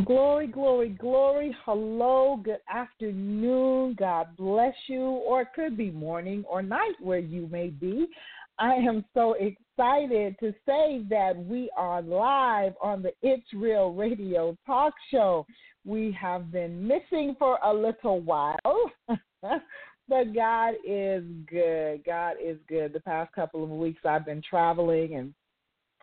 Well, glory, glory, glory. Hello, good afternoon. God bless you. Or it could be morning or night where you may be. I am so excited to say that we are live on the It's Real Radio talk show. We have been missing for a little while, but God is good. God is good. The past couple of weeks I've been traveling and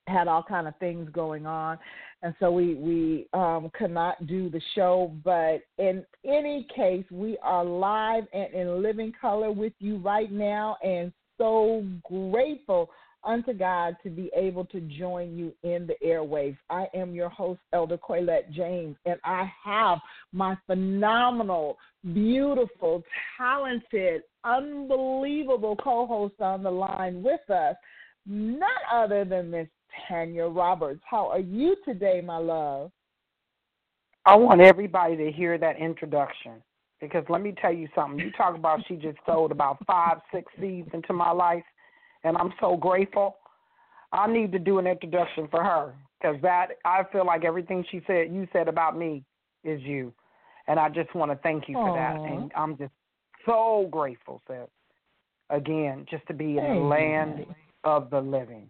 had all kind of things going on and so we we um, could not do the show. But in any case, we are live and in living color with you right now, and so grateful unto God to be able to join you in the airwaves. I am your host, Elder Coylette James, and I have my phenomenal, beautiful, talented, unbelievable co-host on the line with us, none other than Miss Tanya Roberts. How are you today, my love? I want everybody to hear that introduction because let me tell you something. You talk about she just sold about five, six seeds into my life, and I'm so grateful. I need to do an introduction for her because that I feel like everything she said, you said about me, is you, and I just want to thank you for that. And I'm just so grateful, sis. Again, just to be in the land of the living.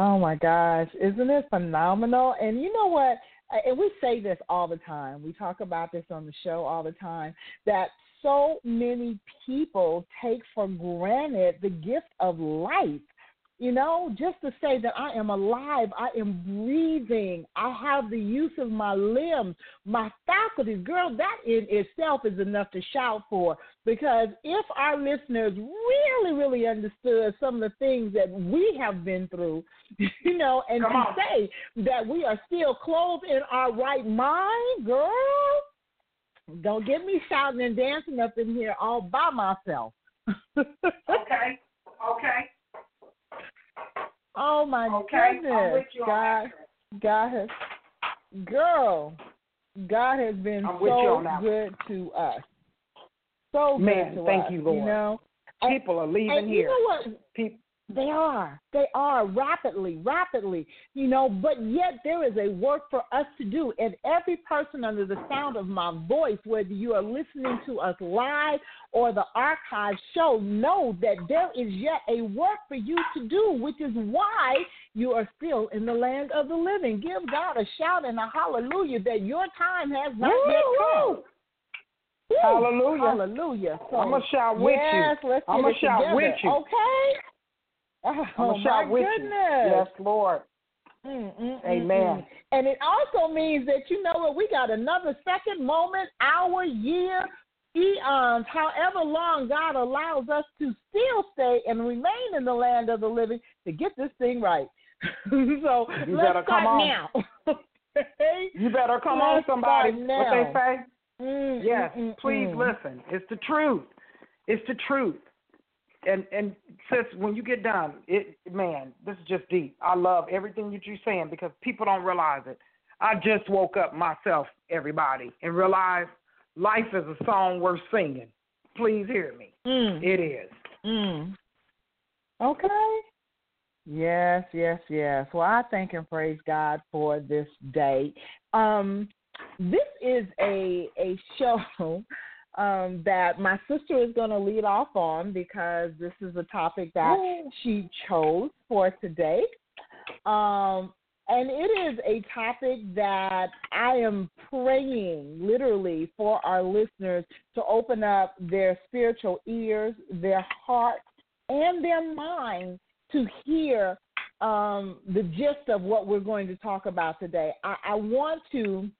Oh my gosh, isn't it phenomenal? And you know what? And we say this all the time. We talk about this on the show all the time that so many people take for granted the gift of life. You know, just to say that I am alive, I am breathing, I have the use of my limbs, my faculties. Girl, that in itself is enough to shout for. Because if our listeners really, really understood some of the things that we have been through, you know, and Come to on. say that we are still clothed in our right mind, girl, don't get me shouting and dancing up in here all by myself. Okay. Okay. Oh my Okay. goodness. I'm with you God. God has girl, God has been I'm so on that one. good to us. So Man, good to thank us, you, Lord. You know? People are leaving and here. you know what? People, They are. They are rapidly, rapidly, you know, but yet there is a work for us to do. And every person under the sound of my voice, whether you are listening to us live or the archive show, know that there is yet a work for you to do, which is why you are still in the land of the living. Give God a shout and a hallelujah that your time has not yet come. Woo! Hallelujah. Hallelujah. So, I'm gonna shout with you. yes, Let's I'm get gonna shout together. with you. Okay. Oh, my goodness. you. Yes, Lord. Mm, mm, Amen. mm. And it also means that you know what? We got another second, moment, hour, year, eons, however long God allows us to still stay and remain in the land of the living to get this thing right. so You let's better come start on. now. okay? You better come on, Let's somebody. What they say? Yes. Please listen. It's the truth. It's the truth. And and sis, when you get done, it man, this is just deep. I love everything that you're saying because people don't realize it. I just woke up myself, everybody, and realized life is a song worth singing. Please hear me. Mm. It is. Mm. Okay. Yes, yes, yes. Well, I thank and praise God for this day. Um, this is a a show um, that my sister is going to lead off on because this is a topic that she chose for today. Um, and it is a topic that I am praying literally for our listeners to open up their spiritual ears, their hearts, and their minds to hear um, the gist of what we're going to talk about today. I, I want to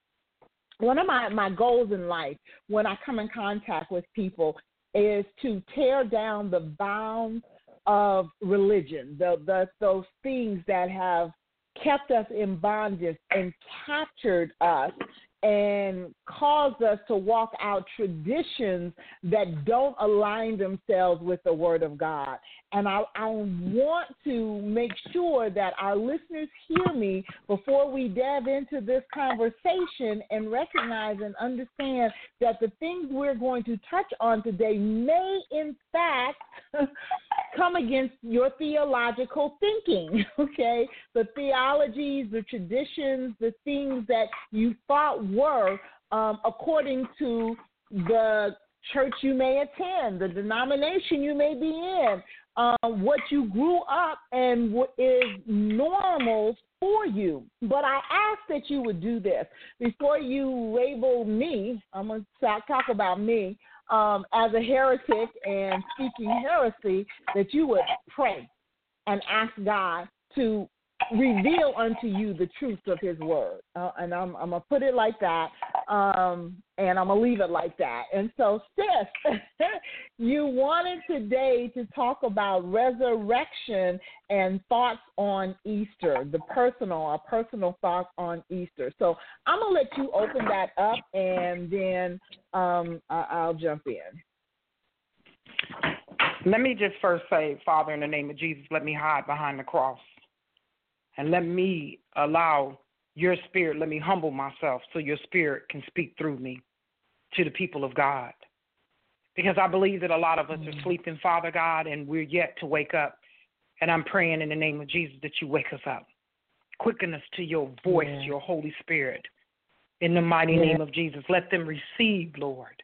one of my, my goals in life when I come in contact with people is to tear down the bounds of religion, the, the those things that have kept us in bondage and captured us and cause us to walk out traditions that don't align themselves with the Word of God. And I, I want to make sure that our listeners hear me before we dive into this conversation and recognize and understand that the things we're going to touch on today may, in fact, come against your theological thinking, okay? The theologies, the traditions, the things that you thought were um, according to the church you may attend, the denomination you may be in, uh, what you grew up and what is normal for you. But I ask that you would do this before you label me. I'm going to talk about me um, as a heretic and speaking heresy. That you would pray and ask God to reveal unto you the truth of his word. Uh, and I'm, I'm going to put it like that. Um, and I'm going to leave it like that. And so, sis, you wanted today to talk about resurrection and thoughts on Easter, the personal, our personal thoughts on Easter. So I'm going to let you open that up and then um, I'll jump in. Let me just first say, Father, in the name of Jesus, let me hide behind the cross. And let me allow your spirit, let me humble myself so your spirit can speak through me to the people of God. Because I believe that a lot of us are sleeping, Father God, and we're yet to wake up. And I'm praying in the name of Jesus that you wake us up. Quicken us to your voice, Yeah. your Holy Spirit. In the mighty Yeah. name of Jesus. Let them receive, Lord.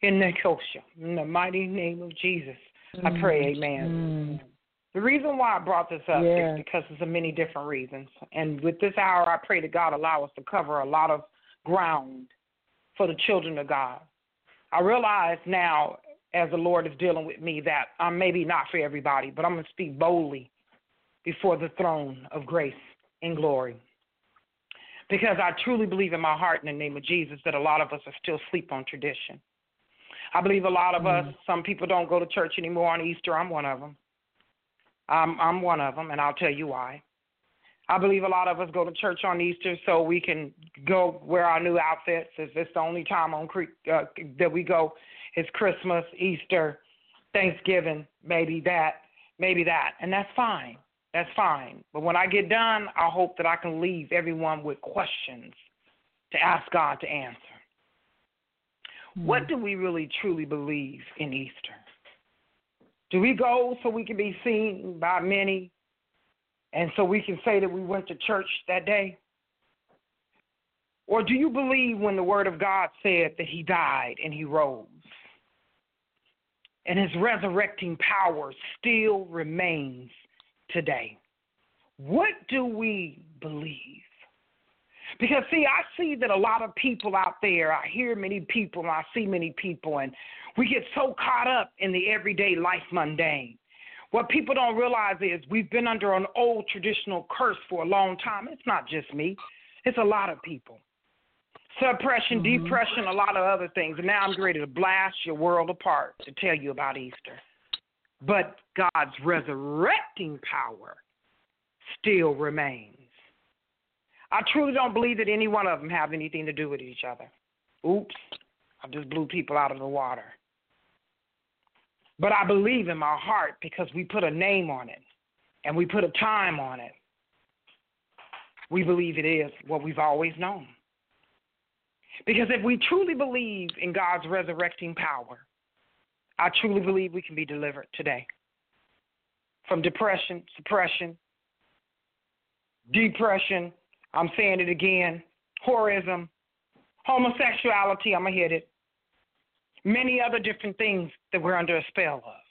In the kosher. In the mighty name of Jesus. I pray, amen. Mm. The reason why I brought this up Yeah. is because of many different reasons. And with this hour, I pray that God allow us to cover a lot of ground for the children of God. I realize now, as the Lord is dealing with me, that I'm maybe not for everybody, but I'm going to speak boldly before the throne of grace and glory. Because I truly believe in my heart, in the name of Jesus, that a lot of us are still asleep on tradition. I believe a lot of us, mm. some people don't go to church anymore on Easter. I'm one of them. I'm I'm one of them, and I'll tell you why. I believe a lot of us go to church on Easter so we can go wear our new outfits. If it's the only time on uh, that we go, it's Christmas, Easter, Thanksgiving, maybe that, maybe that, and that's fine. That's fine. But when I get done, I hope that I can leave everyone with questions to ask God to answer. What do we really truly believe in Easter? Do we go so we can be seen by many and so we can say that we went to church that day? Or do you believe when the Word of God said that He died and He rose? And His resurrecting power still remains today. What do we believe? Because, see, I see that a lot of people out there, I hear many people, and I see many people, and we get so caught up in the everyday life mundane. What people don't realize is we've been under an old traditional curse for a long time. It's not just me, it's a lot of people. Suppression, mm-hmm. depression, a lot of other things. And now I'm ready to blast your world apart to tell you about Easter. But God's resurrecting power still remains. I truly don't believe that any one of them have anything to do with each other. Oops, I just blew people out of the water. But I believe in my heart because we put a name on it and we put a time on it. We believe it is what we've always known. Because if we truly believe in God's resurrecting power, I truly believe we can be delivered today from depression, suppression, depression, I'm saying it again, horism, homosexuality, I'm going to hit it, many other different things that we're under a spell of.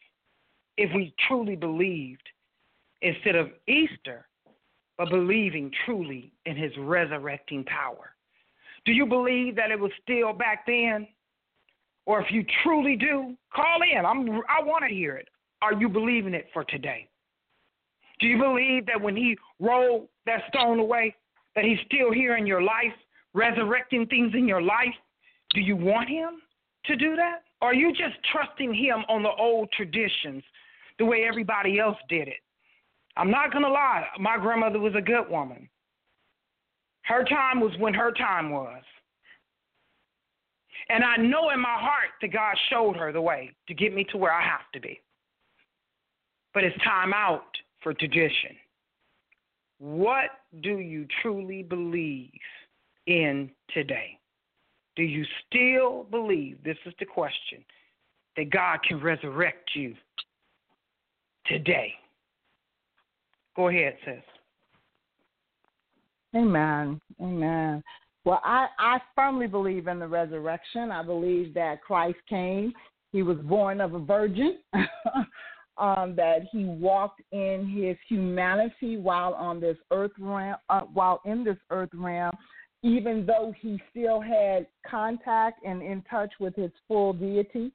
If we truly believed instead of Easter, but believing truly in his resurrecting power. Do you believe that it was still back then? Or if you truly do, call in. I'm I want to hear it. Are you believing it for today? Do you believe that when he rolled that stone away, that he's still here in your life, resurrecting things in your life? Do you want him to do that? Or are you just trusting him on the old traditions, the way everybody else did it? I'm not going to lie, my grandmother was a good woman. Her time was when her time was. And I know in my heart that God showed her the way to get me to where I have to be. But it's time out for tradition. What do you truly believe in today? Do you still believe, this is the question, that God can resurrect you today? Go ahead, sis. Amen. Amen. Well, I, I firmly believe in the resurrection. I believe that Christ came. He was born of a virgin, um, that he walked in his humanity while on this earth realm, uh, while in this earth realm, even though he still had contact and in touch with his full deity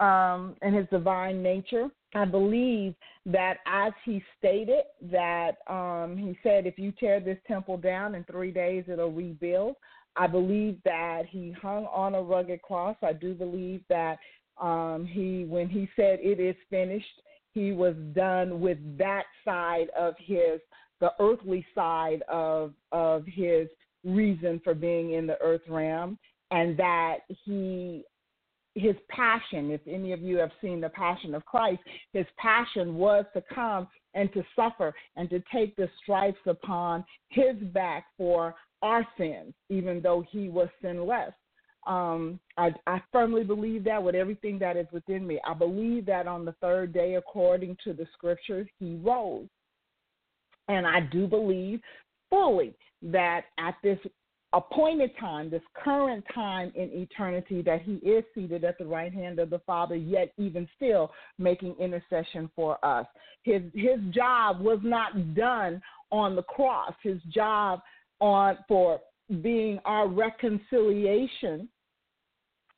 um, and his divine nature. I believe that as he stated that um, he said, if you tear this temple down in three days, it'll rebuild. I believe that he hung on a rugged cross. I do believe that um, he, when he said it is finished, he was done with that side of his, the earthly side of of his reason for being in the earth realm, and that he his passion, if any of you have seen the passion of Christ, his passion was to come and to suffer and to take the stripes upon his back for our sins, even though he was sinless. Um, I, I firmly believe that with everything that is within me. I believe that on the third day, according to the scriptures, he rose. And I do believe fully that at this appointed time, this current time in eternity, that he is seated at the right hand of the Father, yet even still making intercession for us. His his job was not done on the cross. His job on for being our reconciliation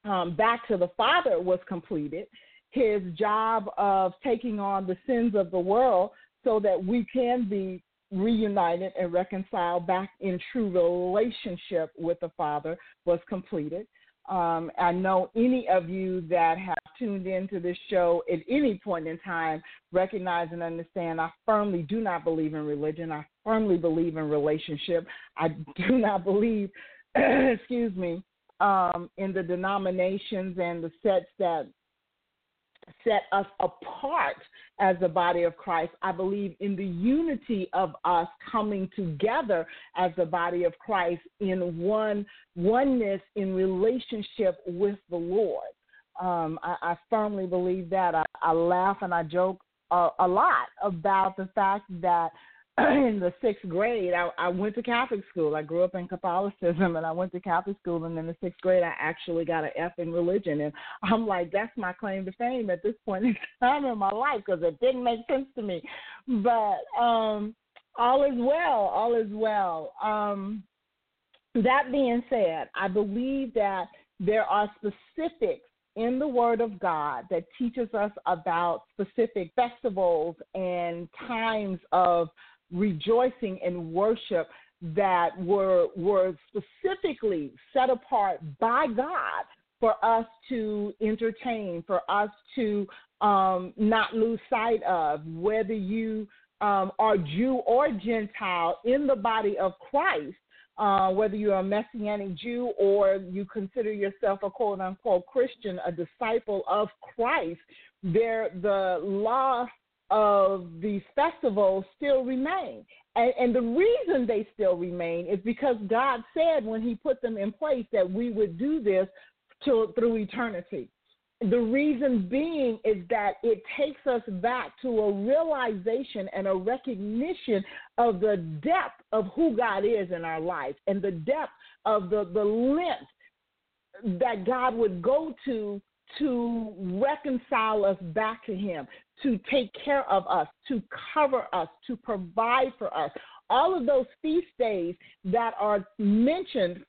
um, back to the Father was completed. His job of taking on the sins of the world so that we can be reunited and reconciled back in true relationship with the Father was completed. Um, I know any of you that have tuned into this show at any point in time recognize and understand I firmly do not believe in religion. I firmly believe in relationship. I do not believe, excuse me, um, in the denominations and the sets that set us apart as the body of Christ. I believe in the unity of us coming together as the body of Christ in one oneness in relationship with the Lord. Um, I, I, firmly believe that. I, I laugh and I joke a, a lot about the fact that in the sixth grade, I, I went to Catholic school. I grew up in Catholicism, and I went to Catholic school. And in the sixth grade, I actually got an F in religion. And I'm like, that's my claim to fame at this point in time in my life because it didn't make sense to me. But um, all is well. All is well. Um, that being said, I believe that there are specifics in the Word of God that teaches us about specific festivals and times of rejoicing and worship that were were specifically set apart by God for us to entertain, for us to um, not lose sight of, whether you um, are Jew or Gentile in the body of Christ. Uh, whether you're a Messianic Jew or you consider yourself a quote unquote Christian, a disciple of Christ, there the law of these festivals still remain. And, and, the reason they still remain is because God said when He put them in place that we would do this to, through eternity. The reason being is that it takes us back to a realization and a recognition of the depth of who God is in our life and the depth of the, the length that God would go to to reconcile us back to Him, to take care of us, to cover us, to provide for us. All of those feast days that are mentioned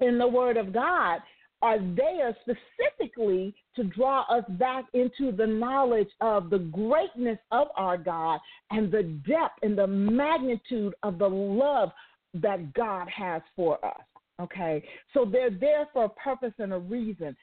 in the Word of God are there specifically to draw us back into the knowledge of the greatness of our God and the depth and the magnitude of the love that God has for us. Okay, so they're there for a purpose and a reason.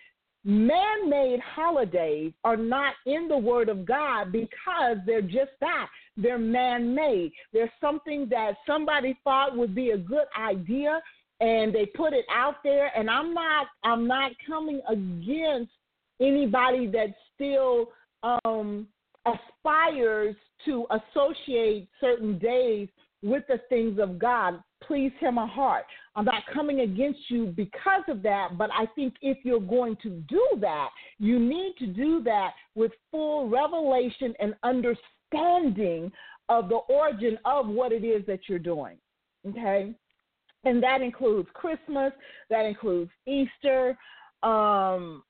Man made holidays are not in the Word of God because they're just that. They're man made. They're something that somebody thought would be a good idea and they put it out there and I'm not I'm not coming against anybody that still um aspires to associate certain days with the things of God. Please hear my heart. I'm not coming against you because of that, but I think if you're going to do that, you need to do that with full revelation and understanding of the origin of what it is that you're doing. Okay? And that includes Christmas, that includes Easter. Um,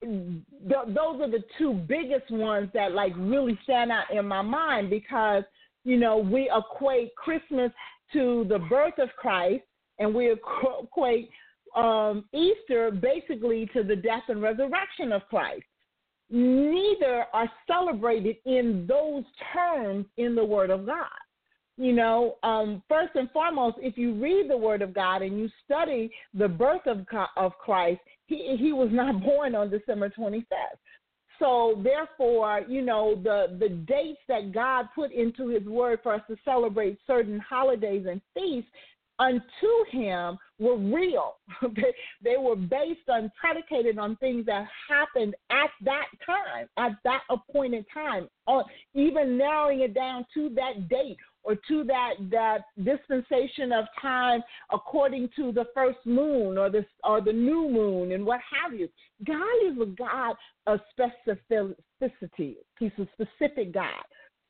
th- those are the two biggest ones that like really stand out in my mind because you know we equate Christmas to the birth of Christ and we equate um, Easter basically to the death and resurrection of Christ. Neither are celebrated in those terms in the Word of God. You know, um, first and foremost, if you read the Word of God and you study the birth of of Christ, he he was not born on December 25th. So therefore, you know, the the dates that God put into His Word for us to celebrate certain holidays and feasts unto him were real. they, they were based on, predicated on things that happened at that time, at that appointed time, or even narrowing it down to that date or to that, that dispensation of time according to the first moon or the, or the new moon and what have you. God is a God of specificity. He's a specific God.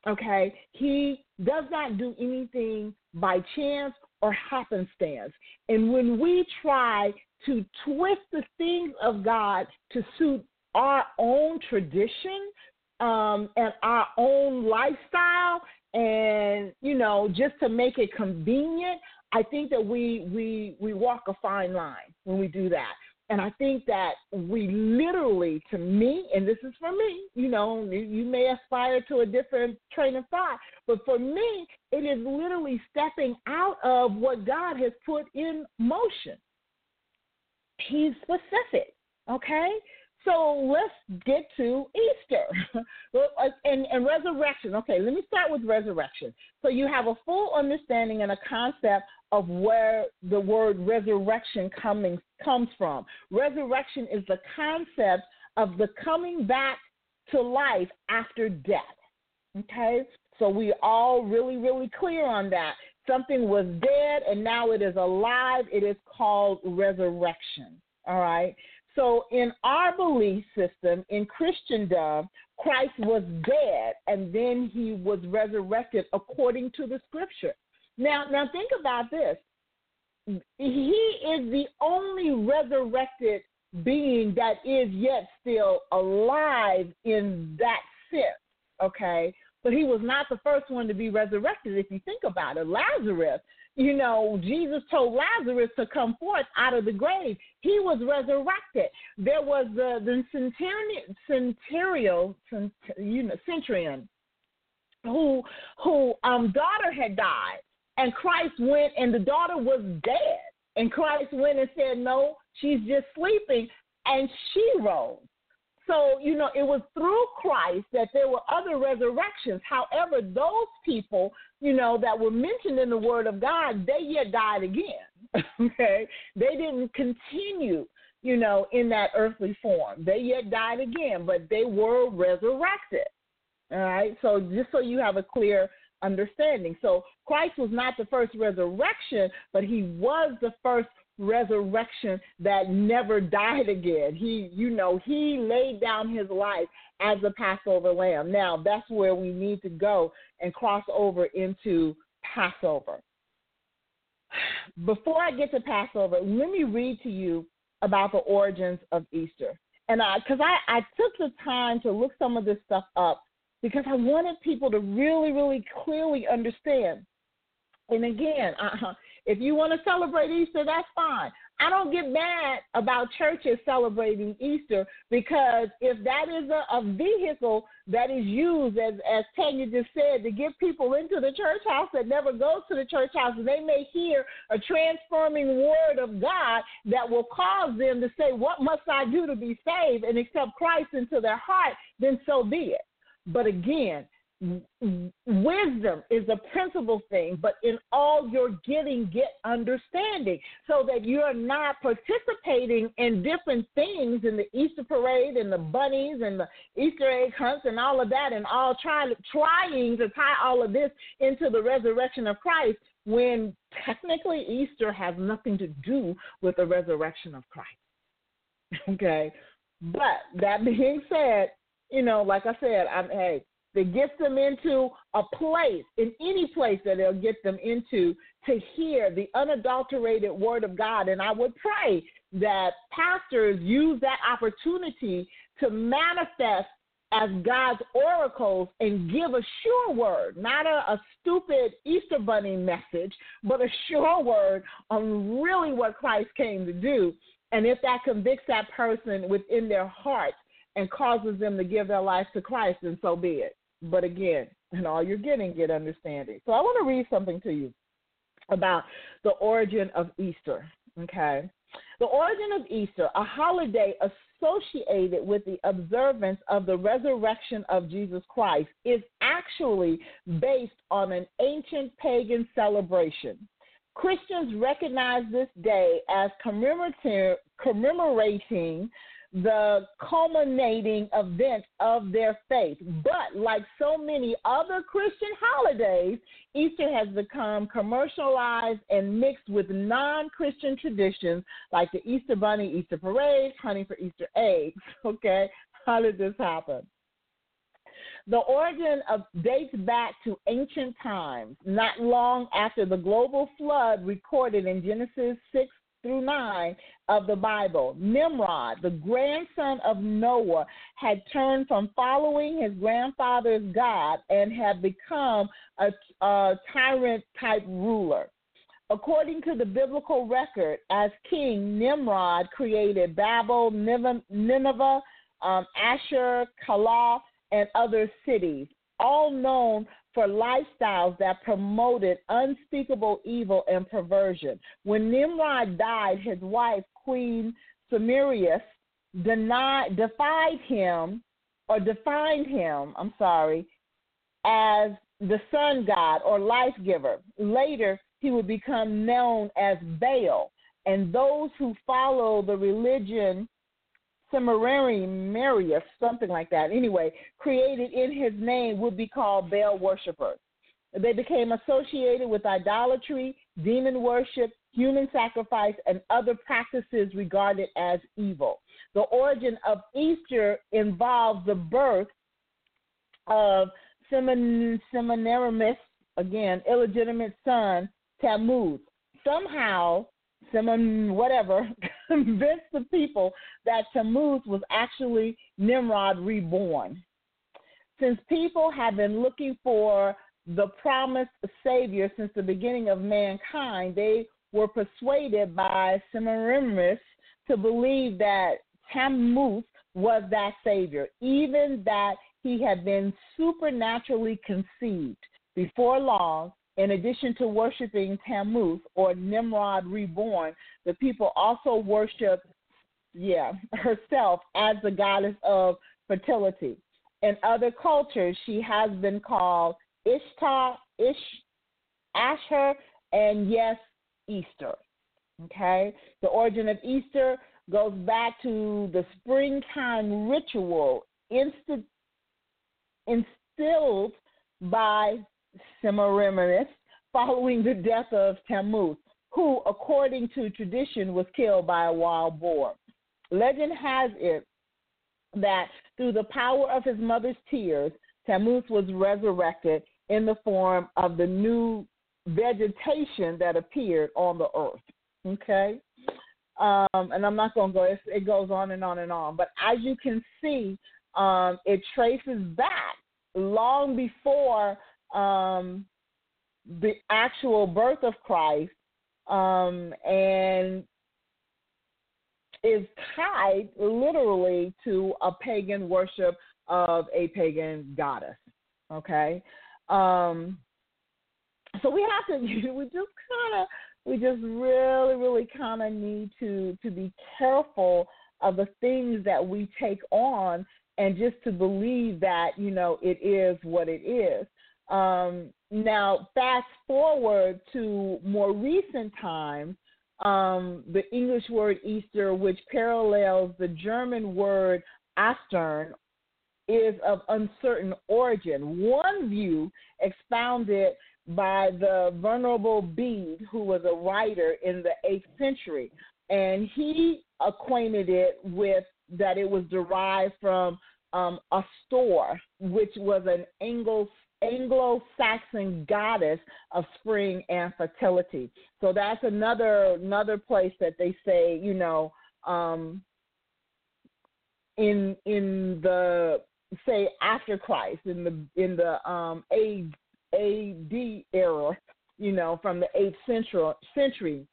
Okay? He does not do anything by chance or happenstance. And when we try to twist the things of God to suit our own tradition um, and our own lifestyle, and you know, just to make it convenient, I think that we we we walk a fine line when we do that. And I think that we literally, to me, and this is for me, you know, you may aspire to a different train of thought, but for me, it is literally stepping out of what God has put in motion. He's specific, okay? So let's get to Easter uh, and, and resurrection. Okay, let me start with resurrection. So you have a full understanding and a concept of where the word resurrection coming comes from. Resurrection is the concept of the coming back to life after death. Okay? So we all really, really clear on that. Something was dead and now it is alive. It is called resurrection. All right. So in our belief system in Christendom, Christ was dead and then he was resurrected according to the scripture. Now, now think about this. He is the only resurrected being that is yet still alive in that sense. Okay, but he was not the first one to be resurrected. If you think about it, Lazarus. You know, Jesus told Lazarus to come forth out of the grave. He was resurrected. There was the the centurion, you know, centurion, who who um daughter had died, and Christ went, and the daughter was dead. And Christ went and said, No, she's just sleeping. And she rose. So, you know, it was through Christ that there were other resurrections. However, those people, you know, that were mentioned in the Word of God, they yet died again. okay? They didn't continue, you know, in that earthly form. They yet died again, but they were resurrected. All right? So, just so you have a clear understanding. So Christ was not the first resurrection, but he was the first resurrection that never died again. He, you know, he laid down his life as a Passover lamb. Now, that's where we need to go and cross over into Passover. Before I get to Passover, let me read to you about the origins of Easter. and I because I I took the time to look some of this stuff up because I wanted people to really really clearly understand. And again, uh, if you want to celebrate Easter, that's fine. I don't get mad about churches celebrating Easter because if that is a, a vehicle that is used, as as Tanya just said, to get people into the church house that never goes to the church house, they may hear a transforming word of God that will cause them to say, "What must I do to be saved?" and accept Christ into their heart. Then so be it. But again, wisdom is a principal thing, but in all you're getting, get understanding so that you're not participating in different things in the Easter parade and the bunnies and the Easter egg hunts and all of that, and all trying, trying to tie all of this into the resurrection of Christ when technically Easter has nothing to do with the resurrection of Christ. Okay. But that being said, you know, like I said, I'm hey, that gets them into a place, in any place that they'll get them into, to hear the unadulterated word of God. And I would pray that pastors use that opportunity to manifest as God's oracles and give a sure word, not a, a, stupid Easter bunny message, but a sure word on really what Christ came to do. And if that convicts that person within their heart and causes them to give their life to Christ, then so be it. But again, and all you're getting, get understanding. So I want to read something to you about the origin of Easter. Okay. The origin of Easter, a holiday associated with the observance of the resurrection of Jesus Christ, is actually based on an ancient pagan celebration. Christians recognize this day as commemorating the culminating event of their faith. But like so many other Christian holidays, Easter has become commercialized and mixed with non Christian traditions like the Easter Bunny, Easter parade, hunting for Easter eggs. Okay, how did this happen? The origin of dates back to ancient times, not long after the global flood recorded in Genesis 6 through 9 of the Bible. Nimrod, the grandson of Noah, had turned from following his grandfather's God and had become a, a tyrant type ruler. According to the biblical record, as king, Nimrod created Babel, Nineveh, um, Asher, Calah, and other cities, all known for lifestyles that promoted unspeakable evil and perversion. When Nimrod died, his wife, Queen Semiramis, denied, defied him or defined him, I'm sorry, as the sun god or life giver. Later, he would become known as Baal, and those who follow the religion Marius, something like that. Anyway, created in his name would be called Baal worshippers. They became associated with idolatry, demon worship, human sacrifice, and other practices regarded as evil. The origin of Easter involves the birth of Semiramis, again, illegitimate son, Tammuz. Somehow, Simon, whatever, convinced the people that Tammuz was actually Nimrod reborn. Since people have been looking for the promised Savior since the beginning of mankind, they were persuaded by Semiramis to believe that Tammuz was that Savior, even that he had been supernaturally conceived. Before long, in addition to worshiping Tammuz or Nimrod reborn, the people also worship, yeah, herself as the goddess of fertility. In other cultures, she has been called Ishtar, Ish, Asher, and yes, Easter. Okay? The origin of Easter goes back to the springtime ritual inst- instilled by Semiramis following the death of Tammuz, who, according to tradition, was killed by a wild boar. Legend has it that through the power of his mother's tears, Tammuz was resurrected in the form of the new vegetation that appeared on the earth. Okay? um, and I'm not going to go. It, it goes on and on and on. But as you can see, um, it traces back long before um, the actual birth of Christ, um, and is tied literally to a pagan worship of a pagan goddess. Okay, um, so we have to. We just kind of we just really, really kind of need to to be careful of the things that we take on, and just to believe that you know it is what it is. Um, now, fast forward to more recent times, um, the English word Easter, which parallels the German word Ostern, is of uncertain origin. One view expounded by the Venerable Bede, who was a writer in the 8th century. And he acquainted it with that it was derived from um, Eostre, which was an Anglo Anglo-Saxon goddess of spring and fertility. So that's another another place that they say, you know, um, in in the say after Christ in the in the um, AD era, you know, from the 8th century, century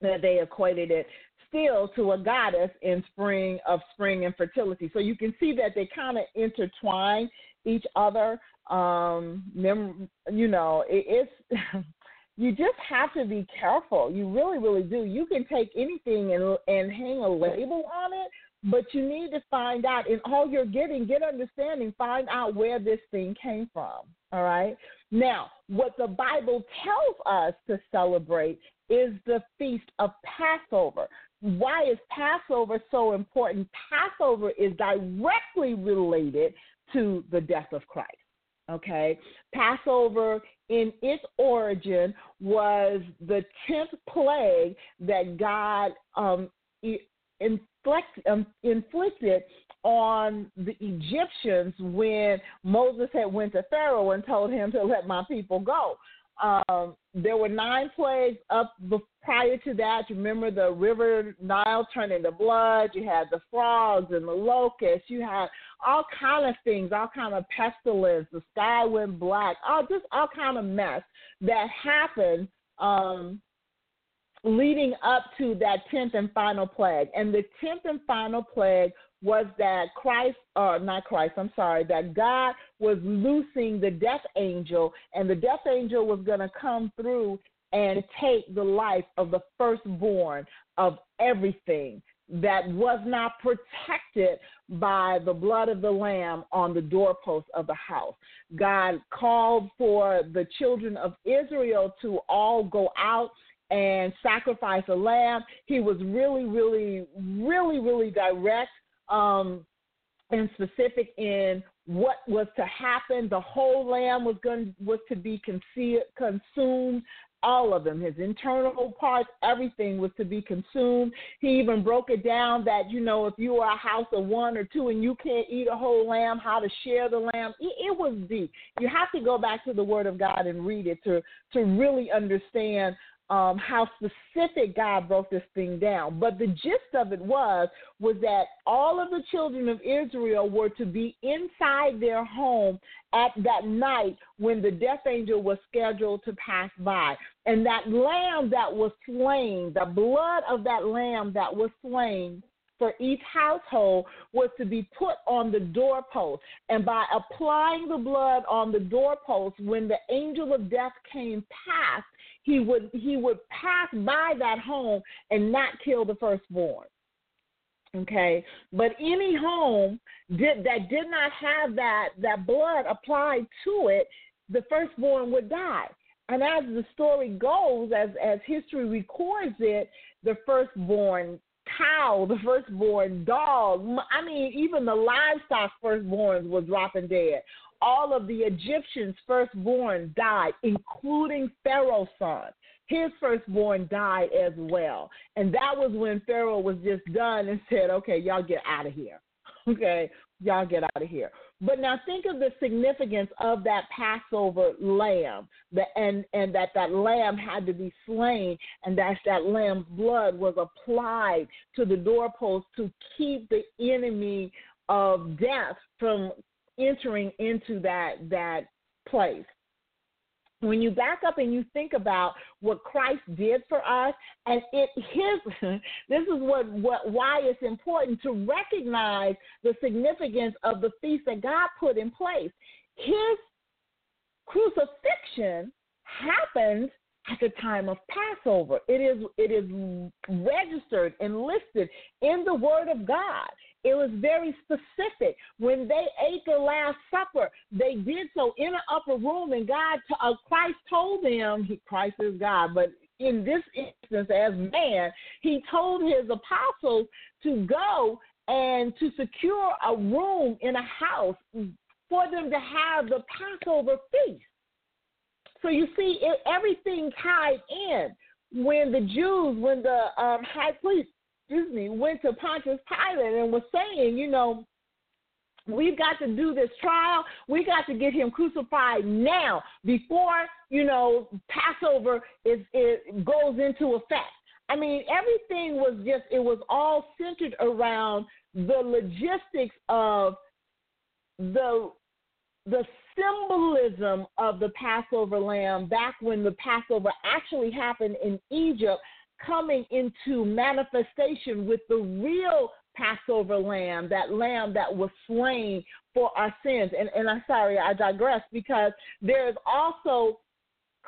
that they equated it still to a goddess in spring of spring and fertility. So you can see that they kind of intertwine each other. Um, you know, it, it's you just have to be careful. You really, really do. You can take anything and and hang a label on it, but you need to find out in all you're getting, get understanding, find out where this thing came from. All right. Now, what the Bible tells us to celebrate is the feast of Passover. Why is Passover so important? Passover is directly related to the death of Christ. Okay. Passover in its origin was the 10th plague that God um, inflict, um, inflicted on the Egyptians when Moses had went to Pharaoh and told him to let my people go. Um, there were nine plagues up prior to that. You remember the river Nile turned into blood. You had the frogs and the locusts. You had all kind of things, all kind of pestilence. The sky went black. All just all kind of mess that happened um, leading up to that tenth and final plague. And the tenth and final plague was that Christ, or uh, not Christ, I'm sorry, that God was loosing the death angel, and the death angel was going to come through and take the life of the firstborn of everything that was not protected by the blood of the lamb on the doorpost of the house. God called for the children of Israel to all go out and sacrifice a lamb. He was really, really, really, really direct um, and specific in what was to happen. The whole lamb was going was to be concealed, consumed. All of them, his internal parts, everything was to be consumed. He even broke it down that you know if you are a house of one or two and you can't eat a whole lamb, how to share the lamb. It, it was deep. You have to go back to the Word of God and read it to to really understand um, how specific God broke this thing down. But the gist of it was was that all of the children of Israel were to be inside their home at that night when the death angel was scheduled to pass by. And that lamb that was slain, the blood of that lamb that was slain for each household was to be put on the doorpost. And by applying the blood on the doorpost, when the angel of death came past, he would he would pass by that home and not kill the firstborn. Okay, but any home did that did not have that that blood applied to it, the firstborn would die. And as the story goes, as as history records it, the firstborn cow, the firstborn dog, I mean, even the livestock firstborns were dropping dead all of the Egyptians' firstborn died, including Pharaoh's son. His firstborn died as well. And that was when Pharaoh was just done and said, okay, y'all get out of here. Okay, y'all get out of here. But now think of the significance of that Passover lamb, and and that that lamb had to be slain, and that that lamb's blood was applied to the doorpost to keep the enemy of death from entering into that that place when you back up and you think about what Christ did for us, and it his this is what, what why it's important to recognize the significance of the feast that God put in place. His crucifixion happened at the time of Passover. It is it is registered and listed in the Word of God. It was very specific. When they ate the Last Supper, they did so in an upper room, and God, uh, Christ told them, he, Christ is God, but in this instance, as man, he told his apostles to go and to secure a room in a house for them to have the Passover feast. So you see, it, everything tied in. When the Jews, when the um, high priest me, went to Pontius Pilate and was saying, you know, we've got to do this trial. We got to get him crucified now before, you know, Passover is it goes into effect. I mean, everything was just it was all centered around the logistics of the the symbolism of the Passover lamb back when the Passover actually happened in Egypt coming into manifestation with the real Passover lamb, that lamb that was slain for our sins. And, and I'm sorry, I digress because there's also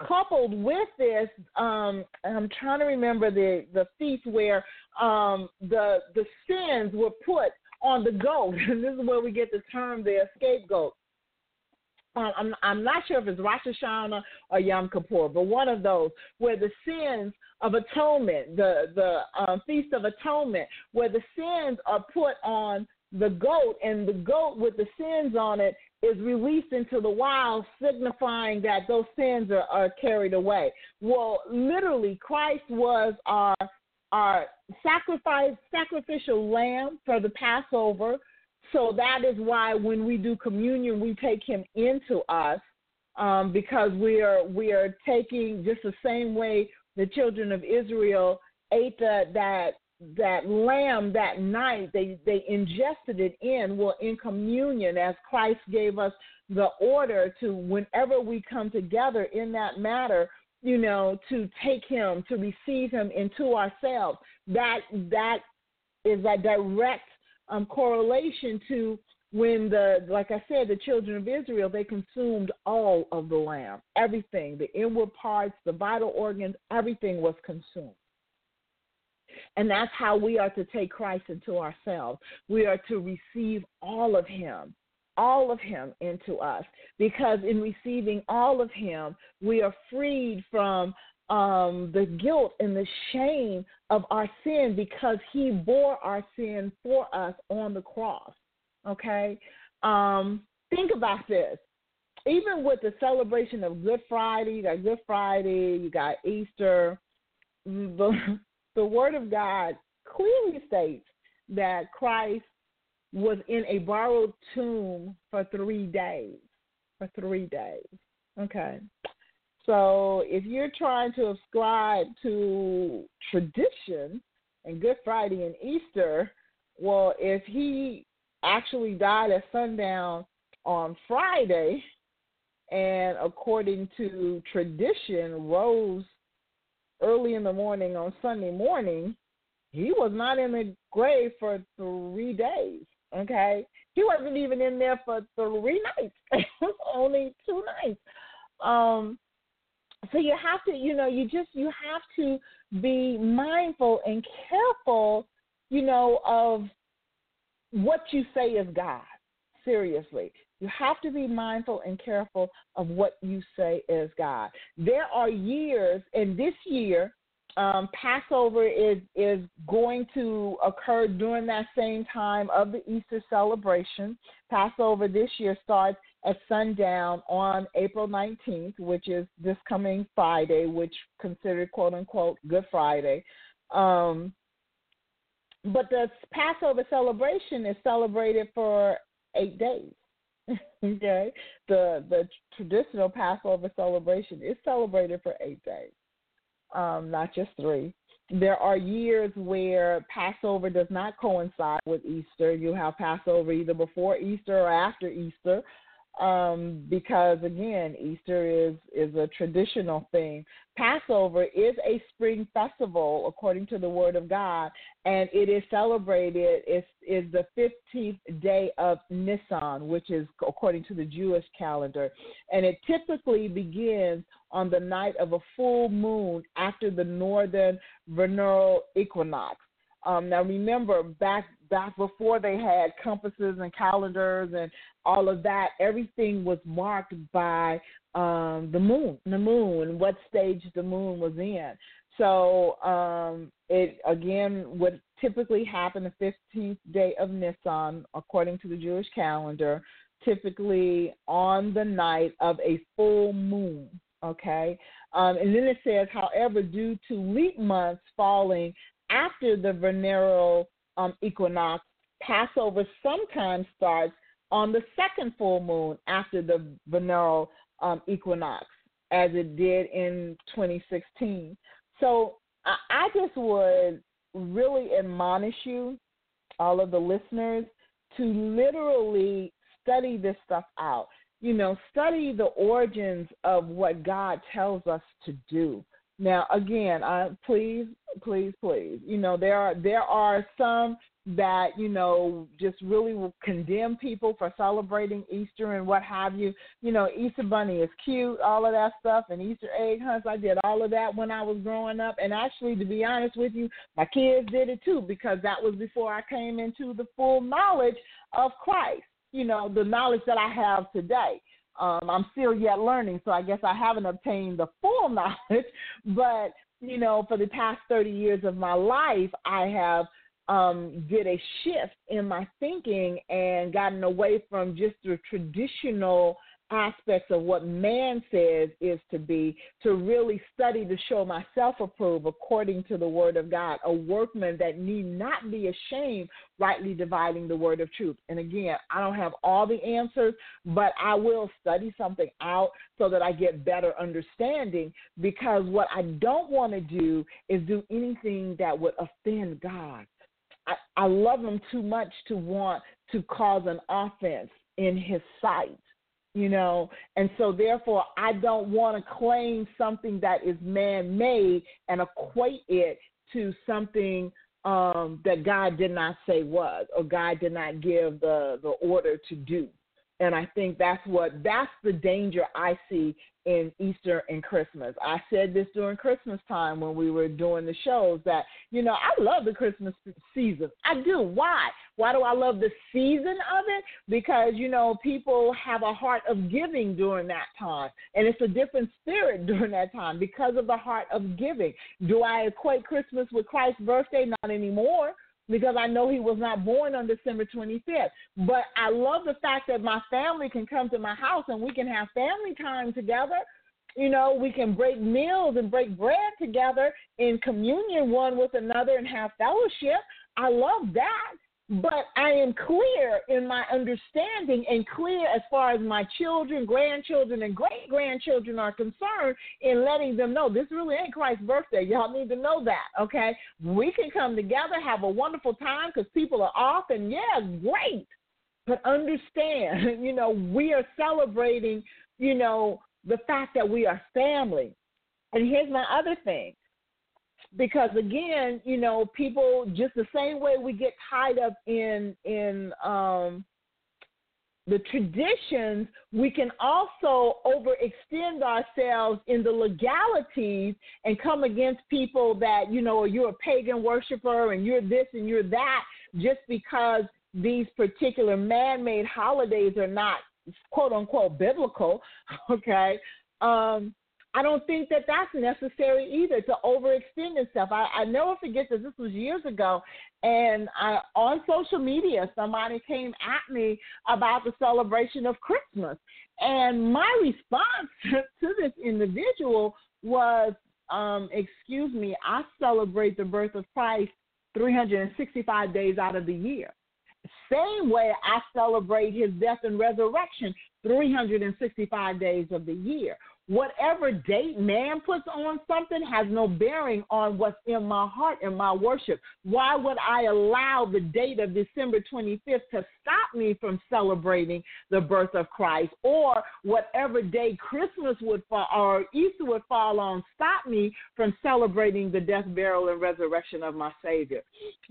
coupled with this, um, I'm trying to remember the, the feast where um, the the sins were put on the goat. And this is where we get the term the scapegoat um, I'm, I'm not sure if it's Rosh Hashanah or Yom Kippur, but one of those where the sins of atonement, the the um, Feast of Atonement, where the sins are put on the goat, and the goat with the sins on it is released into the wild, signifying that those sins are, are carried away. Well, literally, Christ was our our sacrifice sacrificial lamb for the Passover so that is why when we do communion, we take him into us um, because we are we are taking just the same way the children of Israel ate the, that that lamb that night. They they ingested it in well in communion as Christ gave us the order to whenever we come together in that matter you know, to take him, to receive him into ourselves. That that is a direct um, correlation to when the like I said, the children of Israel they consumed all of the lamb, everything, the inward parts, the vital organs, everything was consumed. And that's how we are to take Christ into ourselves. We are to receive all of Him, all of Him into us, because in receiving all of Him, we are freed from um, the guilt and the shame of our sin because he bore our sin for us on the cross. Okay? Um, think about this. Even with the celebration of Good Friday, you got Good Friday, you got Easter, the, the Word of God clearly states that Christ was in a borrowed tomb for three days. For three days. Okay. So if you're trying to ascribe to tradition and Good Friday and Easter, well, if he actually died at sundown on Friday, and according to tradition, rose early in the morning on Sunday morning, he was not in the grave for three days. Okay, he wasn't even in there for three nights. only two nights. Um, so you have to you know you just you have to be mindful and careful you know of what you say is god seriously you have to be mindful and careful of what you say is god there are years and this year um, Passover is is going to occur during that same time of the Easter celebration. Passover this year starts at sundown on April 19th, which is this coming Friday, which considered quote unquote Good Friday. Um, but the Passover celebration is celebrated for eight days. okay, the the traditional Passover celebration is celebrated for eight days, um, not just three. There are years where Passover does not coincide with Easter. You have Passover either before Easter or after Easter um, because again, Easter is is a traditional thing. Passover is a spring festival according to the Word of God, and it is celebrated. It's is the fifteenth day of Nisan, which is according to the Jewish calendar, and it typically begins on the night of a full moon after the northern vernal equinox. Um, now remember, back back before they had compasses and calendars and all of that, everything was marked by um, the moon, the moon, what stage the moon was in. So um, it again would typically happen the 15th day of Nisan, according to the Jewish calendar, typically on the night of a full moon. Okay, um, and then it says, however, due to leap months falling after the vernal um, equinox, Passover sometimes starts on the second full moon after the vernal um, equinox, as it did in 2016. So I, I just would really admonish you, all of the listeners, to literally study this stuff out. You know, study the origins of what God tells us to do. Now, again, uh, please, please, please. You know, there are there are some that you know just really will condemn people for celebrating Easter and what have you. You know, Easter bunny is cute, all of that stuff, and Easter egg hunts. I did all of that when I was growing up, and actually, to be honest with you, my kids did it too because that was before I came into the full knowledge of Christ. You know, the knowledge that I have today. Um, I'm still yet learning, so I guess I haven't obtained the full knowledge. But you know, for the past 30 years of my life, I have um, did a shift in my thinking and gotten away from just the traditional aspects of what man says is to be, to really study to show myself approved according to the word of God, a workman that need not be ashamed, rightly dividing the word of truth. And again, I don't have all the answers, but I will study something out so that I get better understanding because what I don't want to do is do anything that would offend God. I, I love him too much to want to cause an offense in his sight you know? And so therefore i don't want to claim something that is man made and equate it to something um that god did not say was or god did not give the the order to do. And i think that's what that's the danger i see in Easter and Christmas. I said this during Christmas time when we were doing the shows that, you know, I love the Christmas season. I do. Why? Why do I love the season of it? Because, you know, people have a heart of giving during that time. And it's a different spirit during that time because of the heart of giving. Do I equate Christmas with Christ's birthday? Not anymore because I know he was not born on December 25th. But I love the fact that my family can come to my house and we can have family time together. You know, we can break meals and break bread together in communion one with another and have fellowship. I love that but I am clear in my understanding and clear as far as my children, grandchildren, and great grandchildren are concerned in letting them know this really ain't Christ's birthday. Y'all need to know that, okay? We can come together, have a wonderful time because people are off, and yeah, great. But understand, you know, we are celebrating, you know, the fact that we are family. And here's my other thing because again, you know, people just the same way we get tied up in in um, the traditions, we can also overextend ourselves in the legalities and come against people that, you know, you're a pagan worshiper and you're this and you're that just because these particular man made holidays are not quote unquote biblical, okay? Um, I don't think that that's necessary either to overextend itself. I, I never forget that this was years ago, and I, on social media, somebody came at me about the celebration of Christmas, and my response to this individual was, um, "Excuse me, I celebrate the birth of Christ 365 days out of the year." same way I celebrate his death and resurrection 365 days of the year. Whatever date man puts on something has no bearing on what's in my heart and my worship. Why would I allow the date of December 25th to stop me from celebrating the birth of Christ or whatever day Christmas would fall or Easter would fall on stop me from celebrating the death, burial, and resurrection of my Savior?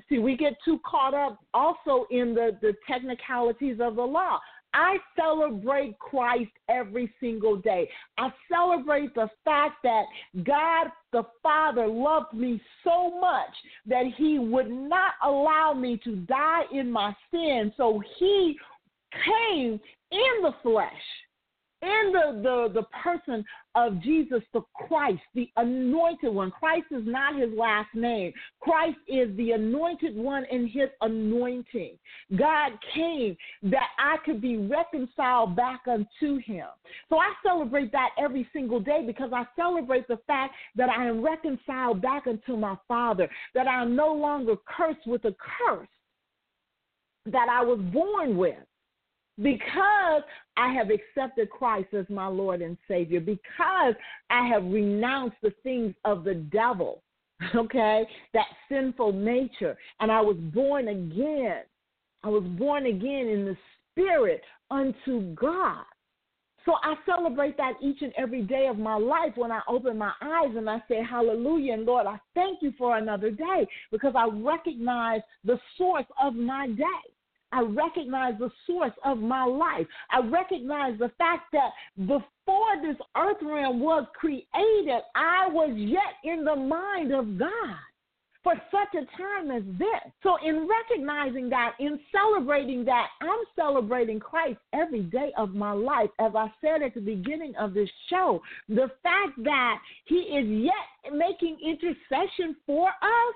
See, we get too caught up also in the, the technicalities of the law. I celebrate Christ every single day. I celebrate the fact that God the Father loved me so much that he would not allow me to die in my sin. So he came in the flesh in the, the, the person of Jesus the Christ, the anointed one. Christ is not his last name. Christ is the anointed one in his anointing. God came that I could be reconciled back unto him. So I celebrate that every single day because I celebrate the fact that I am reconciled back unto my Father, that I am no longer cursed with a curse that I was born with because I have accepted Christ as my Lord and Savior, because I have renounced the things of the devil, okay, that sinful nature, and I was born again. I was born again in the Spirit unto God. So I celebrate that each and every day of my life when I open my eyes and I say, Hallelujah. And Lord, I thank you for another day because I recognize the source of my day. I recognize the source of my life. I recognize the fact that before this earth realm was created, I was yet in the mind of God for such a time as this. So, in recognizing that, in celebrating that, I'm celebrating Christ every day of my life. As I said at the beginning of this show, the fact that He is yet making intercession for us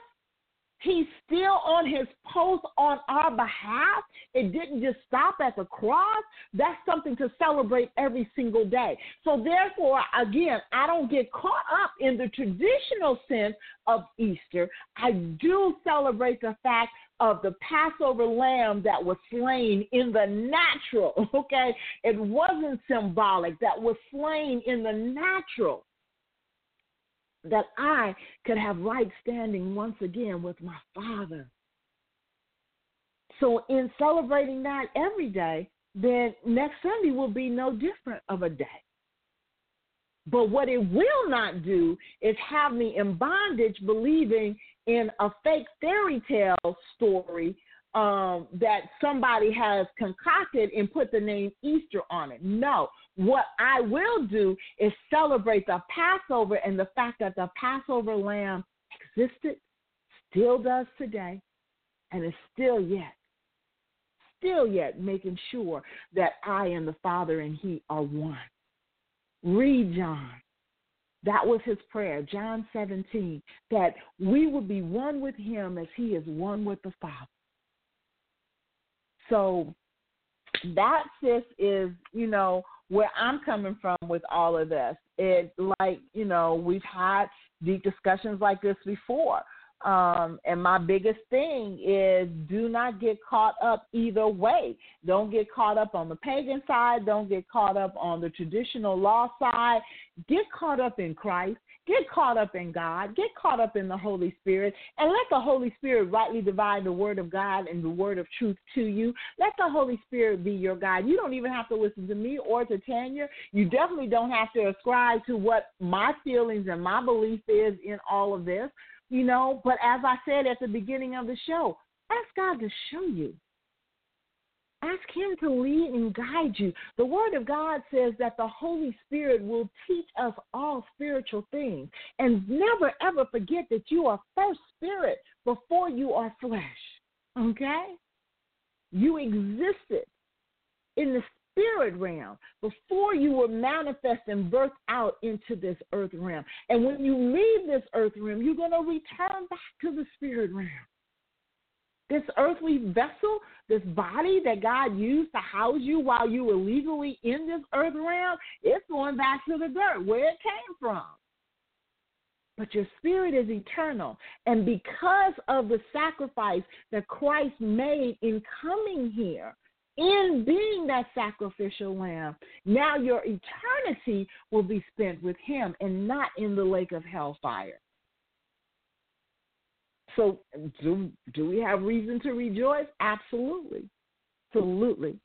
He's still on his post on our behalf. It didn't just stop at the cross. That's something to celebrate every single day. So, therefore, again, I don't get caught up in the traditional sense of Easter. I do celebrate the fact of the Passover lamb that was slain in the natural, okay? It wasn't symbolic, that was slain in the natural that I could have right standing once again with my Father. So, in celebrating that every day, then next Sunday will be no different of a day. But what it will not do is have me in bondage believing in a fake fairy tale story um, that somebody has concocted and put the name Easter on it. No, what I will do is celebrate the Passover and the fact that the Passover lamb existed, still does today, and is still yet, still yet making sure that I and the Father and He are one. Read John. That was his prayer, John 17, that we would be one with him as he is one with the Father. So that sis is, you know, where I'm coming from with all of this. It like, you know, we've had deep discussions like this before. Um, and my biggest thing is do not get caught up either way. Don't get caught up on the pagan side. Don't get caught up on the traditional law side. Get caught up in Christ. Get caught up in God. Get caught up in the Holy Spirit. And let the Holy Spirit rightly divide the word of God and the word of truth to you. Let the Holy Spirit be your guide. You don't even have to listen to me or to Tanya. You definitely don't have to ascribe to what my feelings and my belief is in all of this. You know, but as I said at the beginning of the show, ask God to show you. Ask Him to lead and guide you. The Word of God says that the Holy Spirit will teach us all spiritual things. And never, ever forget that you are first spirit before you are flesh. Okay? You existed in the spirit realm before you were manifest and birthed out into this earth realm. And when you leave this earth realm, you're going to return back to the spirit realm. This earthly vessel, this body that God used to house you while you were legally in this earth realm, it's going back to the dirt where it came from. but your spirit is eternal. And because of the sacrifice that Christ made in coming here, in being that sacrificial lamb, now your eternity will be spent with him and not in the lake of hellfire. So, do, do we have reason to rejoice? Absolutely. Absolutely.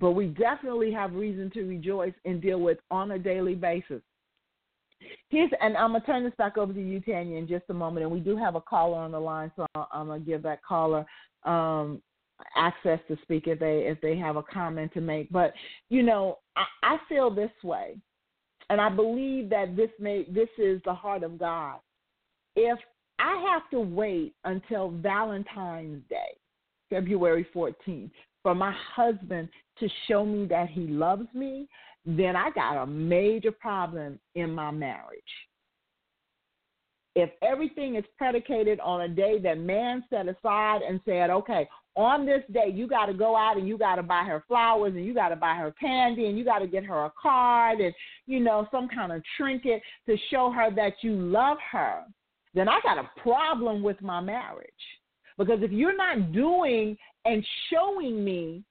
But we definitely have reason to rejoice and deal with on a daily basis. Here's, and I'm gonna turn this back over to you, Tanya, in just a moment. And we do have a caller on the line, so I'm gonna give that caller um, access to speak if they if they have a comment to make. But you know, I, I feel this way, and I believe that this may this is the heart of God. If I have to wait until Valentine's Day, February 14th, for my husband to show me that he loves me, then I got a major problem in my marriage. If everything is predicated on a day that man set aside and said, okay, on this day, you got to go out and you got to buy her flowers and you got to buy her candy and you got to get her a card and, you know, some kind of trinket to show her that you love her, then I got a problem with my marriage. Because if you're not doing and showing me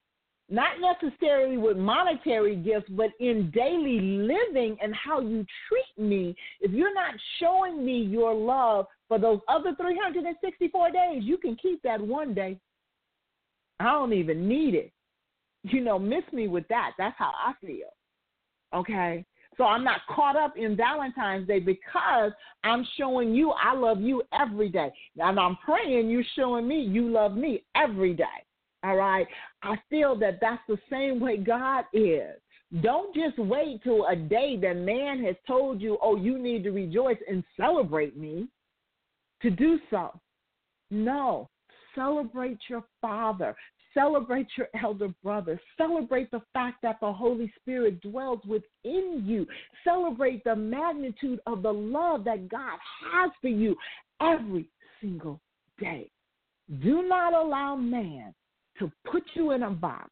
not necessarily with monetary gifts, but in daily living and how you treat me, if you're not showing me your love for those other 364 days, you can keep that one day. I don't even need it. You know, miss me with that. That's how I feel. Okay? So I'm not caught up in Valentine's Day because I'm showing you I love you every day. And I'm praying you're showing me you love me every day. All right. I feel that that's the same way God is. Don't just wait till a day that man has told you, oh, you need to rejoice and celebrate me to do so. No, celebrate your father. Celebrate your elder brother. Celebrate the fact that the Holy Spirit dwells within you. Celebrate the magnitude of the love that God has for you every single day. Do not allow man to put you in a box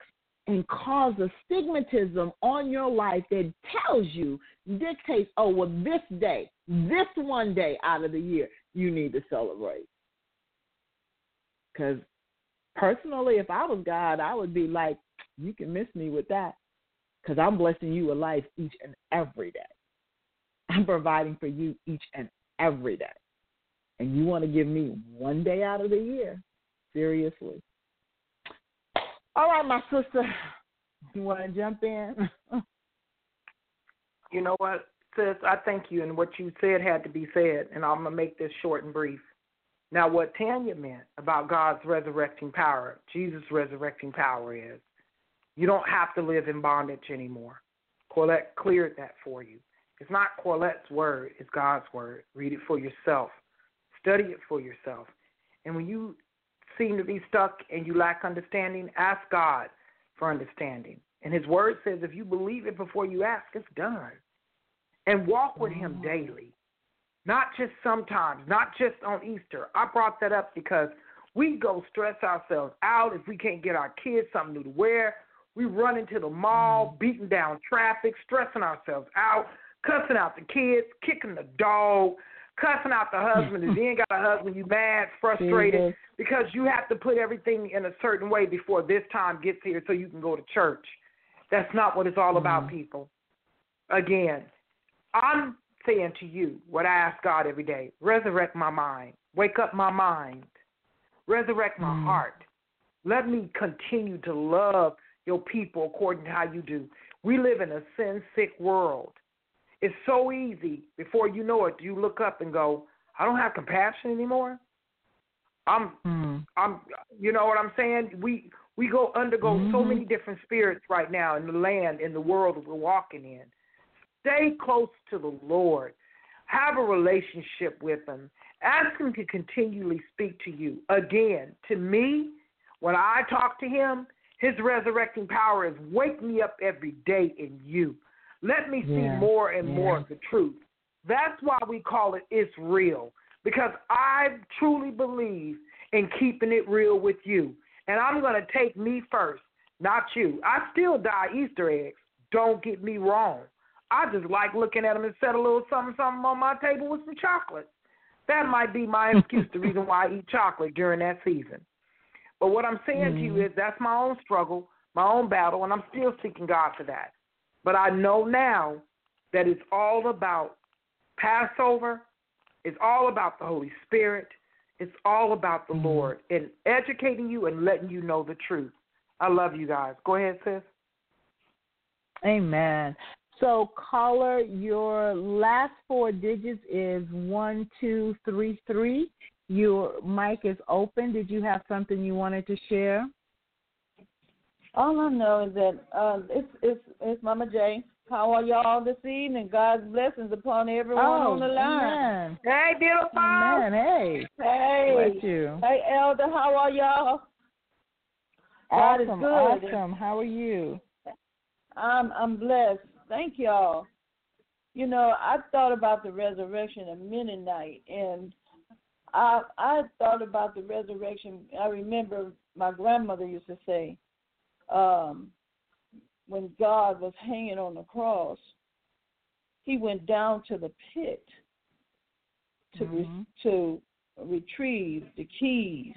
and cause a stigmatism on your life that tells you, dictates, oh, well, this day, this one day out of the year, you need to celebrate. Because personally, if I was God, I would be like, you can miss me with that because I'm blessing you with life each and every day. I'm providing for you each and every day. And you want to give me one day out of the year? Seriously. All right, my sister. You want to jump in? You know what, sis? I thank you, and what you said had to be said, and I'm gonna make this short and brief. Now, what Tanya meant about God's resurrecting power, Jesus' resurrecting power, is you don't have to live in bondage anymore. Corlette cleared that for you. It's not Corlette's word; it's God's word. Read it for yourself. Study it for yourself. And when you seem to be stuck and you lack understanding, ask God for understanding. And His Word says if you believe it before you ask, it's done. And walk with Him daily, not just sometimes, not just on Easter. I brought that up because we go stress ourselves out if we can't get our kids something new to wear. We run into the mall, mm-hmm. beating down traffic, stressing ourselves out, cussing out the kids, kicking the dog, cussing out the husband. if you ain't got a husband, you mad, frustrated Jesus. because you have to put everything in a certain way before this time gets here so you can go to church. That's not what it's all about, mm-hmm. people. Again, I'm saying to you what I ask God every day resurrect my mind, wake up my mind, resurrect my heart. Let me continue to love your people according to how you do. We live in a sin sick world. It's so easy before you know it, you look up and go, I don't have compassion anymore. I'm Mm. I'm you know what I'm saying? We we go undergo so Mhm. many different spirits right now in the land, in the world that we're walking in. Stay close to the Lord. Have a relationship with him. Ask him to continually speak to you. Again, to me, when I talk to him, his resurrecting power is wake me up every day in you. Let me see more and more of the truth. That's why we call it It's Real. Because I truly believe in keeping it real with you. And I'm going to take me first, not you. I still dye Easter eggs. Don't get me wrong. I just like looking at them and set a little something, something on my table with some chocolate. That might be my excuse, the reason why I eat chocolate during that season. But what I'm saying to you mm. is that's my own struggle, my own battle, and I'm still seeking God for that. But I know now that it's all about Passover, it's all about the Holy Spirit, it's all about the mm. Lord and educating you and letting you know the truth. I love you guys. Go ahead, sis. Amen. So, caller, your last four digits is one two three three. Your mic is open. Did you have something you wanted to share? All I know is that uh, it's it's it's Mama J. How are y'all this evening? God's blessings upon everyone oh, on the line. Amen. Hey, beautiful. Amen. Hey. Hey, Bless you. hey, Elder, how are y'all? God is Awesome. good. Awesome. How are you? I'm I'm blessed. Thank y'all. You know, I thought about the resurrection of minute night, and I I thought about the resurrection. I remember my grandmother used to say, um, when God was hanging on the cross, He went down to the pit to re- Mhm. to retrieve the keys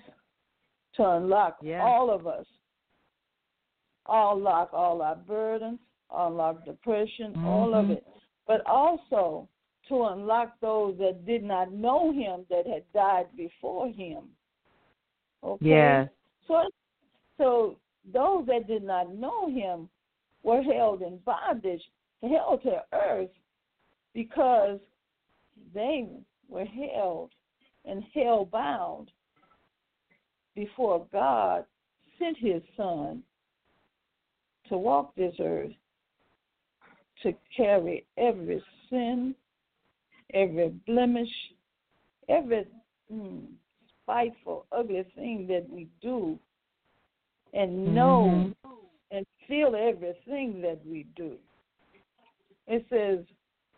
to unlock all of us, unlock all our burdens, unlock depression, all of Mhm. it, but also to unlock those that did not know Him that had died before Him. Okay. Yes. So, so those that did not know Him were held in bondage, held to earth, because they were held and held bound before God sent his son to walk this earth to carry every sin, every blemish, every mm, spiteful, ugly thing that we do, and know Mhm. and feel everything that we do. It says,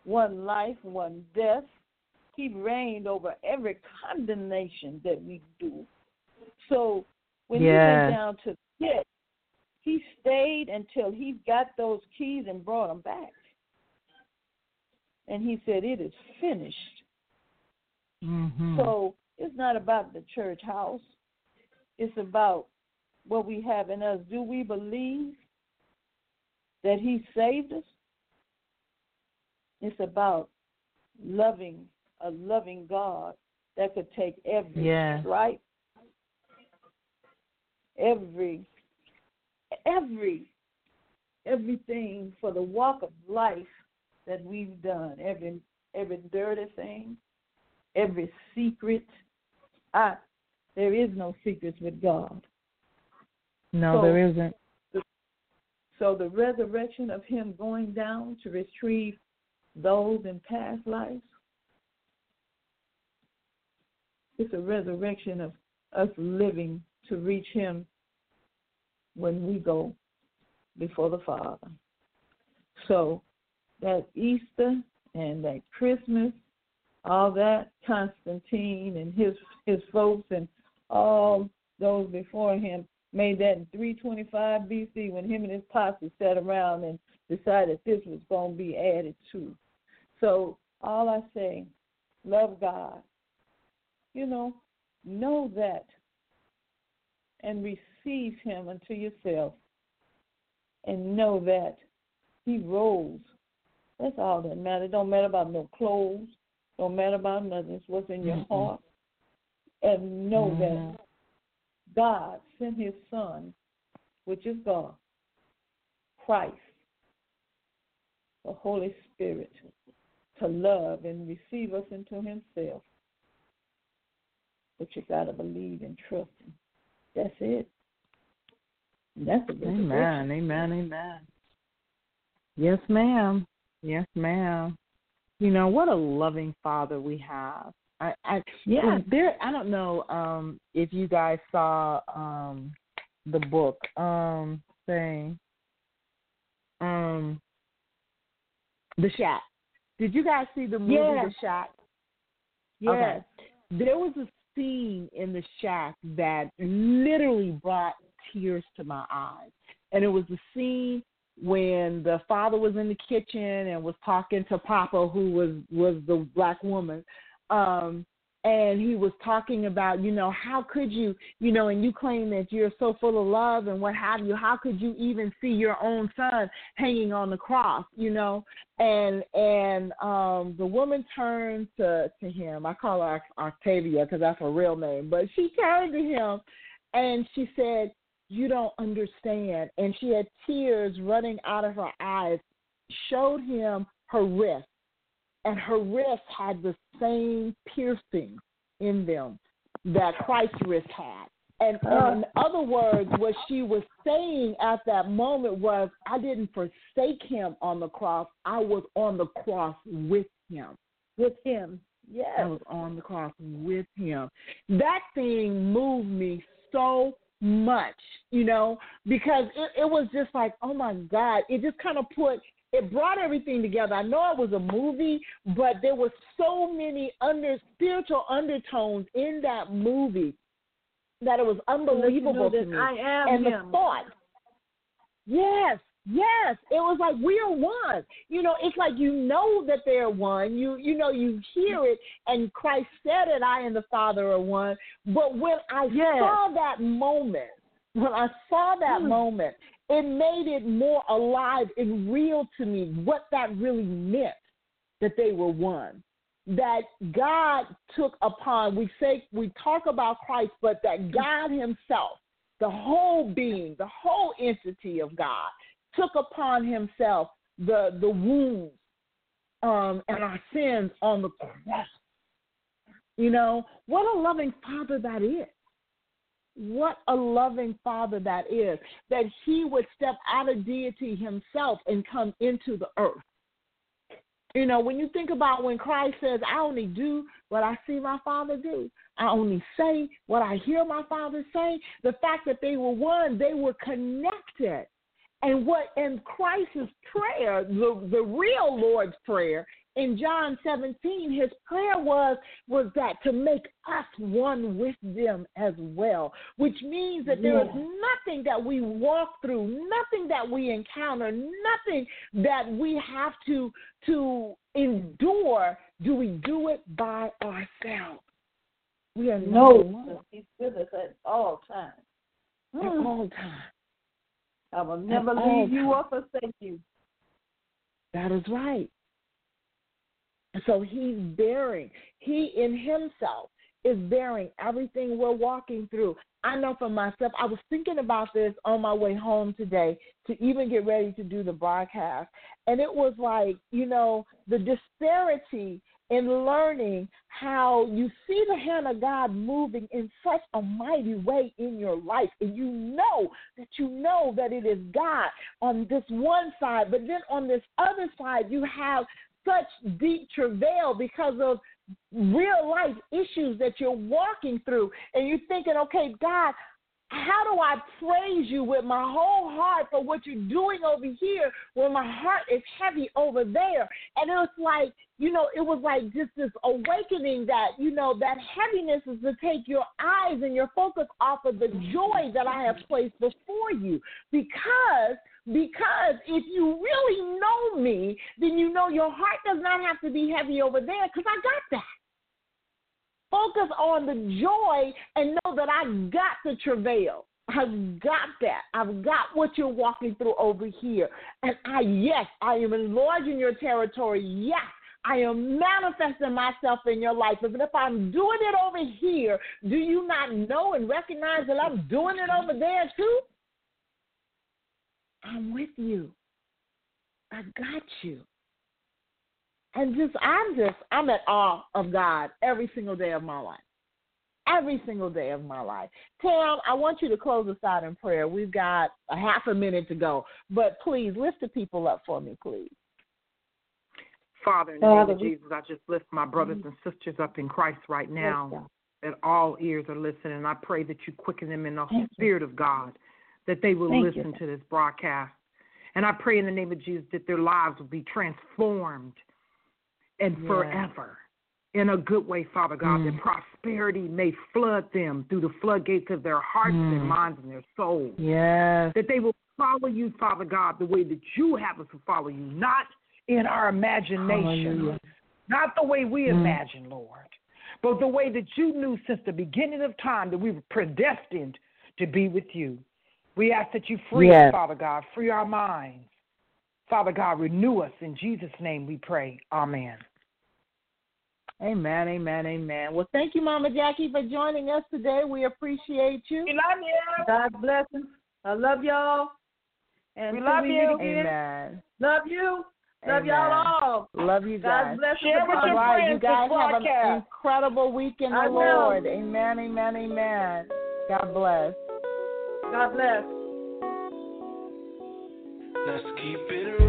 one life, one death. He reigned over every condemnation that we do. So when he Yes. went down to pit, he stayed until he got those keys and brought them back. And he said, It is finished. Mhm. So it's not about the church house. It's about what we have in us. Do we believe that He saved us? It's about loving a loving God that could take every Yes. stripe, every every everything for the walk of life that we've done, every every dirty thing, every secret. I there is no secrets with God. No, So- there isn't. So the resurrection of him going down to retrieve those in past lives, it's a resurrection of us living to reach him when we go before the Father. So that Easter and that Christmas, all that Constantine and his his folks and all those before him made that in 325 BC when him and his posse sat around and decided this was going to be added to. So all I say, love God. You know, know that and receive him unto yourself and know that he rose. That's all that matters. It don't matter about no clothes. Don't matter about nothing. It's what's in your Mm-mm. heart. And know Mhm. that God sent his son, which is God, Christ, the Holy Spirit, to love and receive us into himself. But you got to believe and trust him. That's it. That's the resurrection. Amen. Amen. Amen. Yes, ma'am. Yes, ma'am. You know what a loving Father we have. I, I Yeah. There, I don't know um, if you guys saw um, the book um, thing, um, The Shack. Did you guys see the movie Yes. The Shack? Yes. Okay. There was a scene in the shack that literally brought tears to my eyes. And it was the scene when the father was in the kitchen and was talking to Papa, who was was the black woman, um, and he was talking about, you know, how could you, you know, and you claim that you're so full of love and what have you, how could you even see your own son hanging on the cross, you know? And and um the woman turned to to him. I call her Octavia because that's her real name, but she turned to him and she said, "You don't understand." And she had tears running out of her eyes. Showed him her wrist and her wrists had the same piercing in them that Christ's wrist had. And, and in other words, what she was saying at that moment was, I didn't forsake him on the cross. I was on the cross with him. With him. Yes. I was on the cross with him. That thing moved me so much, you know, because it, it was just like, oh my God. It just kind of put it brought everything together. I know it was a movie, but there were so many under spiritual undertones in that movie that it was unbelievable to, to me. I am and him. the thought, yes, yes, it was like we are one. You know, it's like you know that they're one. You you know you hear it, and Christ said it. I and the Father are one. But when I Yes. saw that moment, when I saw that Hmm. moment, it made it more alive and real to me what that really meant that they were one. That God took upon, we say, we talk about Christ, but that God Himself, the whole being, the whole entity of God, took upon Himself the, the wounds um, and our sins on the cross. You know, what a loving Father that is. What a loving Father that is, that He would step out of deity Himself and come into the earth. You know, when you think about when Christ says, I only do what I see my Father do, I only say what I hear my Father say, the fact that they were one, they were connected. And what in Christ's prayer, the, the real Lord's prayer, in John 17, his prayer was was that to make us one with them as well, which means that there is nothing that we walk through, nothing that we encounter, nothing that we have to to endure. Do we do it by ourselves? We are No, one he's with us at all times. at Mm. all times. I will never leave you or forsake you. That is right. So he's bearing, he in himself is bearing everything we're walking through. I know for myself, I was thinking about this on my way home today to even get ready to do the broadcast. And it was like, you know, the disparity in learning how you see the hand of God moving in such a mighty way in your life. And you know that you know that it is God on this one side, but then on this other side, you have such deep travail because of real life issues that you're walking through. And you're thinking, okay, God, how do I praise you with my whole heart for what you're doing over here when my heart is heavy over there? And it was like, you know, it was like just this awakening that, you know, that heaviness is to take your eyes and your focus off of the joy that I have placed before you. Because because if you really know me, then you know your heart does not have to be heavy over there because I got that. Focus on the joy and know that I got the travail. I've got that. I've got what you're walking through over here. And I, yes, I am enlarging your territory. Yes, I am manifesting myself in your life. And if I'm doing it over here, do you not know and recognize that I'm doing it over there too? I'm with you. I got you. And just I'm just I'm at awe of God every single day of my life. Every single day of my life. Tam, I want you to close us out in prayer. We've got a half a minute to go. But please lift the people up for me, please. Father, in the Father, name of Jesus, I just lift my brothers and sisters up in Christ right now. God. that all ears are listening. And I pray that you quicken them in the Thank you. Spirit of God, that they will Thank you. listen to this broadcast. And I pray in the name of Jesus that their lives will be transformed and Yes. forever in a good way, Father God, Mm. that prosperity may flood them through the floodgates of their hearts, their Mm. minds, and their souls. Yes. That they will follow you, Father God, the way that you have us to follow you, not in our imagination, Hallelujah. not the way we Mm. imagine, Lord, but the way that you knew since the beginning of time that we were predestined to be with you. We ask that you free Yes. us, Father God, free our minds. Father God, renew us. In Jesus' name we pray. Amen. Amen, amen, amen. Well, thank you, Mama Jackie, for joining us today. We appreciate you. We love you. God bless him. I love y'all. And We love we you. meet again, Amen. Love you. Love Amen. y'all all. Love you God guys. bless Share with All your right, you guys this have an incredible week in the I will. Lord. Amen, amen, amen. God bless. God bless. Let's keep it